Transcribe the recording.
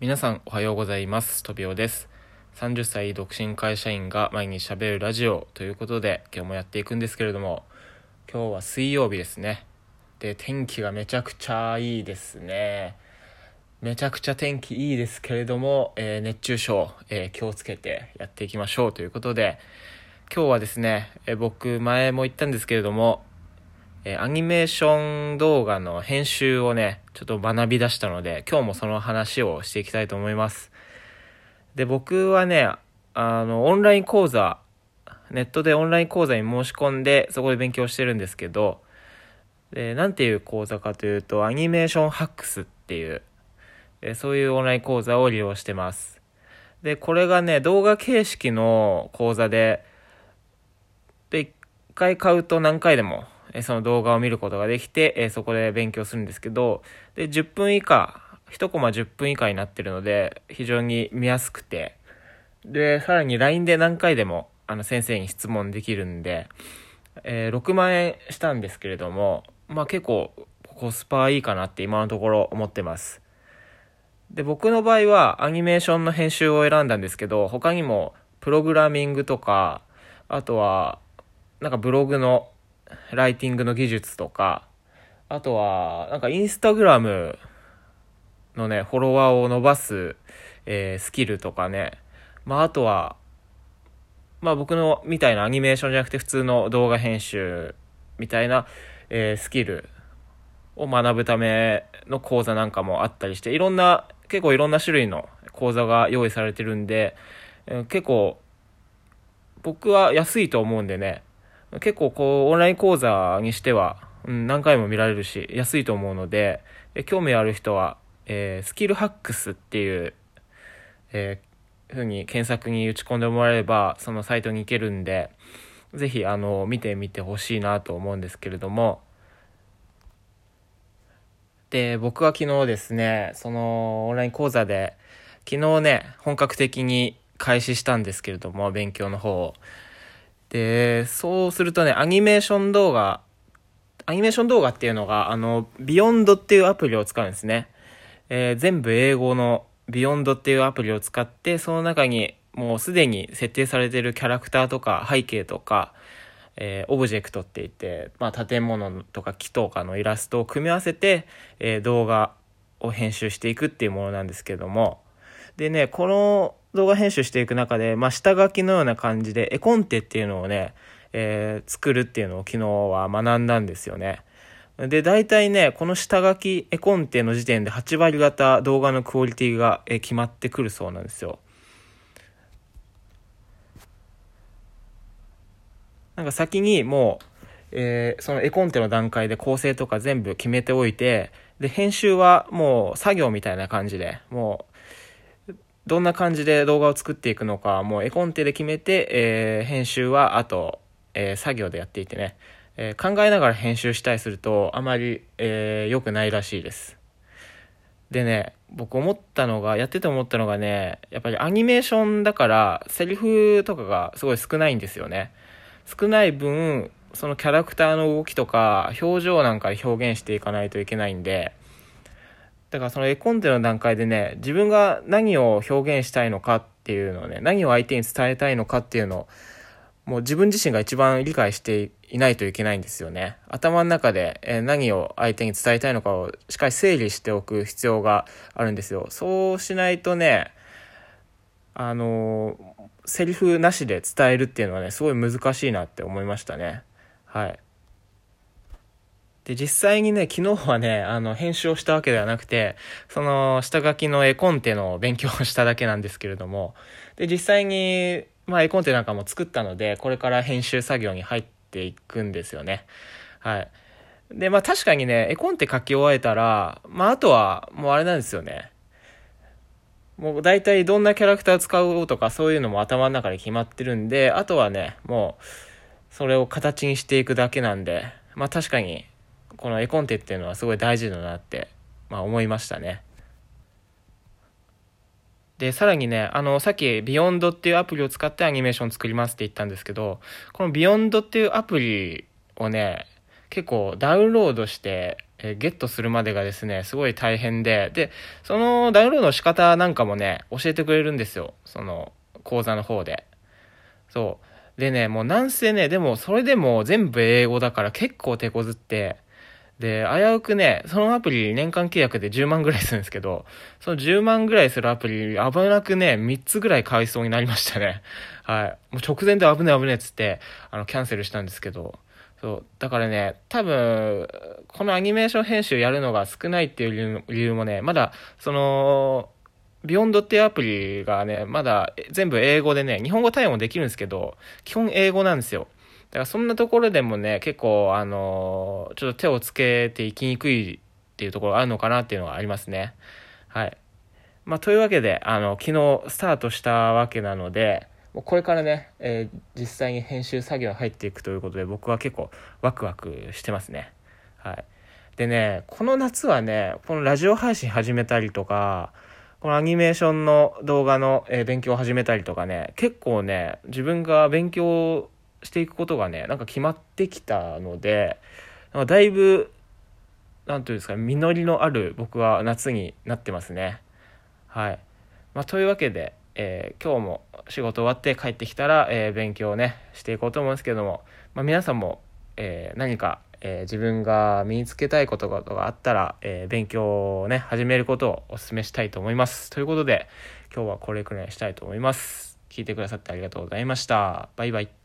皆さんおはようございます。トビオです。30歳独身会社員が毎日喋るラジオということで今日もやっていくんですけれども今日は水曜日ですね。で、天気がめちゃくちゃいいですね。めちゃくちゃ天気いいですけれども、えー熱中症、えー気をつけてやっていきましょうということで今日はですね、えー僕前も言ったんですけれどもえーアニメーション動画の編集をね、ちょっと学び出したので、今日もその話をしていきたいと思います。で、僕はね、あの、オンライン講座、ネットでオンライン講座に申し込んで、そこで勉強してるんですけど、で、なんていう講座かというと、アニメーションハックスっていう、えそういうオンライン講座を利用してます。で、これがね、動画形式の講座で、で、一回買うと何回でも、えその動画を見ることができて、えそこで勉強するんですけど、で、10分以下、1コマ10分以下になってるので、非常に見やすくて、で、さらに LINE で何回でも、あの、先生に質問できるんで、えー6万円したんですけれども、まあ結構コスパいいかなって今のところ思ってます。で、僕の場合はアニメーションの編集を選んだんですけど、他にもプログラミングとか、あとは、なんかブログのライティングの技術とか、あとは、なんかインスタグラムのね、フォロワーを伸ばす、えースキルとかね、まああとは、まあ僕のみたいなアニメーションじゃなくて普通の動画編集みたいな、えースキルを学ぶための講座なんかもあったりして、いろんな、結構いろんな種類の講座が用意されてるんで、えー結構僕は安いと思うんでね、結構こうオンライン講座にしては、うん、何回も見られるし安いと思うのでえ興味ある人は、えースキルハックスっていう、えー、ふうに検索に打ち込んでもらえればそのサイトに行けるんでぜひあの見てみてほしいなと思うんですけれども。で僕は昨日ですねそのオンライン講座で昨日ね本格的に開始したんですけれども勉強の方を。で、そうするとね、アニメーション動画、アニメーション動画っていうのが、あの、 Vyond っていうアプリを使うんですね。えー全部英語の Vyond っていうアプリを使って、その中にもうすでに設定されてるキャラクターとか背景とか、えーオブジェクトって言って、まあ、建物とか木とかのイラストを組み合わせて、えー動画を編集していくっていうものなんですけども、でね、この動画編集していく中で、まあ、下書きのような感じで、絵コンテっていうのをね、えー作るっていうのを昨日は学んだんですよね。で、大体ね、この下書き、絵コンテの時点で8割方動画のクオリティが決まってくるそうなんですよ。なんか先にもう、えーその絵コンテの段階で構成とか全部決めておいて、で、編集はもう作業みたいな感じで、もう、どんな感じで動画を作っていくのか、もう絵コンテで決めて、えー編集はあと、えー作業でやっていてね、えー考えながら編集したりすると、あまり、え良くないらしいです。でね、僕思ったのが、やってて思ったのがね、やっぱりアニメーションだから、セリフとかがすごい少ないんですよね。少ない分、そのキャラクターの動きとか、表情なんかで表現していかないといけないんで、だからその絵コンテの段階でね、自分が何を表現したいのかっていうのをね、何を相手に伝えたいのかっていうのを、もう自分自身が一番理解していないといけないんですよね。頭の中で何を相手に伝えたいのかをしっかり整理しておく必要があるんですよ。そうしないとね、あのセリフなしで伝えるっていうのはね、すごい難しいなって思いましたね。はい。で、実際にね、昨日はね、あの、編集をしたわけではなくて、その、下書きの絵コンテの勉強をしただけなんですけれども、で、実際に、まあ、絵コンテなんかも作ったので、これから編集作業に入っていくんですよね。はい。で、まあ、確かにね、絵コンテ書き終えたら、まあ、あとは、もうあれなんですよね。もう大体どんなキャラクター使おうとかそういうのも頭の中で決まってるんで、あとはね、もう、それを形にしていくだけなんで、まあ確かに、この絵コンテっていうのはすごい大事だなって、まあ思いましたね。で、さらにね、あの、さっき、 Vyond っていうアプリを使ってアニメーション作りますって言ったんですけど、この Vyond っていうアプリをね、結構ダウンロードしてえ、ゲットするまでがですね、すごい大変で、で、そのダウンロードの仕方なんかもね、教えてくれるんですよ。その講座の方で。そう。でね、もうなんせね、でもそれでも全部英語だから結構手こずって、で、危うくね、そのアプリ年間契約で10万ぐらいするんですけど、その10万ぐらいするアプリ、危なくね、3つぐらい買いそうになりましたね。はい。もう直前で危ね危ねっつって、あの、キャンセルしたんですけど、そう。だからね、多分、このアニメーション編集やるのが少ないっていう理由もね、まだ、その、ビヨンドっていうアプリがね、まだ全部英語でね、日本語対応もできるんですけど、基本英語なんですよ。だからそんなところでもね、結構、あのちょっと手をつけていきにくいっていうところがあるのかなっていうのがありますね。はい。まあ、というわけで、あの、昨日スタートしたわけなので、もうこれからね、えー、実際に編集作業に入っていくということで、僕は結構ワクワクしてますね。はい。でね、この夏はね、このラジオ配信始めたりとか、このアニメーションの動画の、勉強を始めたりとかね、結構ね、自分が勉強していくことがね、なんか決まってきたので、だいぶ、なんていうんですか、実りのある僕は夏になってますね。はい。まあ、というわけで、えー、今日も仕事終わって帰ってきたら、えー、勉強をね、していこうと思うんですけども、まあ、皆さんも、えー、何か、え自分が身につけたいことがあったら、え勉強をね、始めることをお勧めしたいと思います。ということで、今日はこれくらいしたいと思います。聞いてくださってありがとうございました。バイバイ。